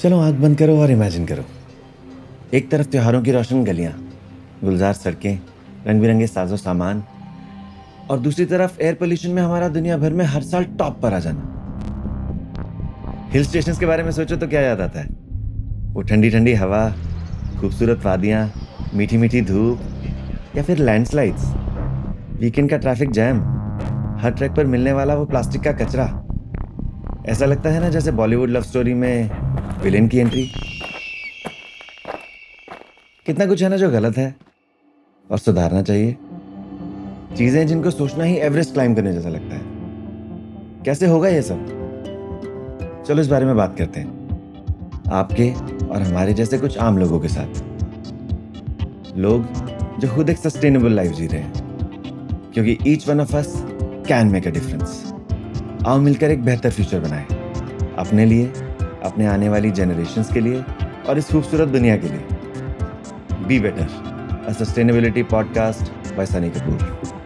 चलो आँख बंद करो और इमेजिन करो। एक तरफ़ त्योहारों की रोशन गलियाँ, गुलजार सड़कें रंग बिरंगे साजो सामान, और दूसरी तरफ़ एयर पोल्यूशन में हमारा दुनिया भर में हर साल टॉप पर आ जाना। हिल स्टेशन के बारे में सोचो तो क्या याद आता है? वो ठंडी ठंडी हवा, खूबसूरत वादियाँ मीठी मीठी धूप, या फिर लैंडस्लाइड्स वीकेंड का ट्रैफ़िक जैम हर ट्रैक पर मिलने वाला वो प्लास्टिक का कचरा। ऐसा लगता है ना जैसे बॉलीवुड लव स्टोरी में विलेन की एंट्री कितना कुछ है ना जो गलत है और सुधारना चाहिए। चीज़ें जिनको सोचना ही एवरेस्ट क्लाइम करने जैसा लगता है। कैसे होगा ये सब? चलो इस बारे में बात करते हैं। आपके और हमारे जैसे कुछ आम लोगों के साथ। लोग जो खुद एक सस्टेनेबल लाइफ जी रहे हैं। क्योंकि each one of us can make a difference आओ मिलकर एक बेहतर फ्यूचर बनाए। अपने लिए अपने आने वाली जनरेशन के लिए और इस खूबसूरत दुनिया के लिए। Be better a sustainability podcast by Sunny Kapoor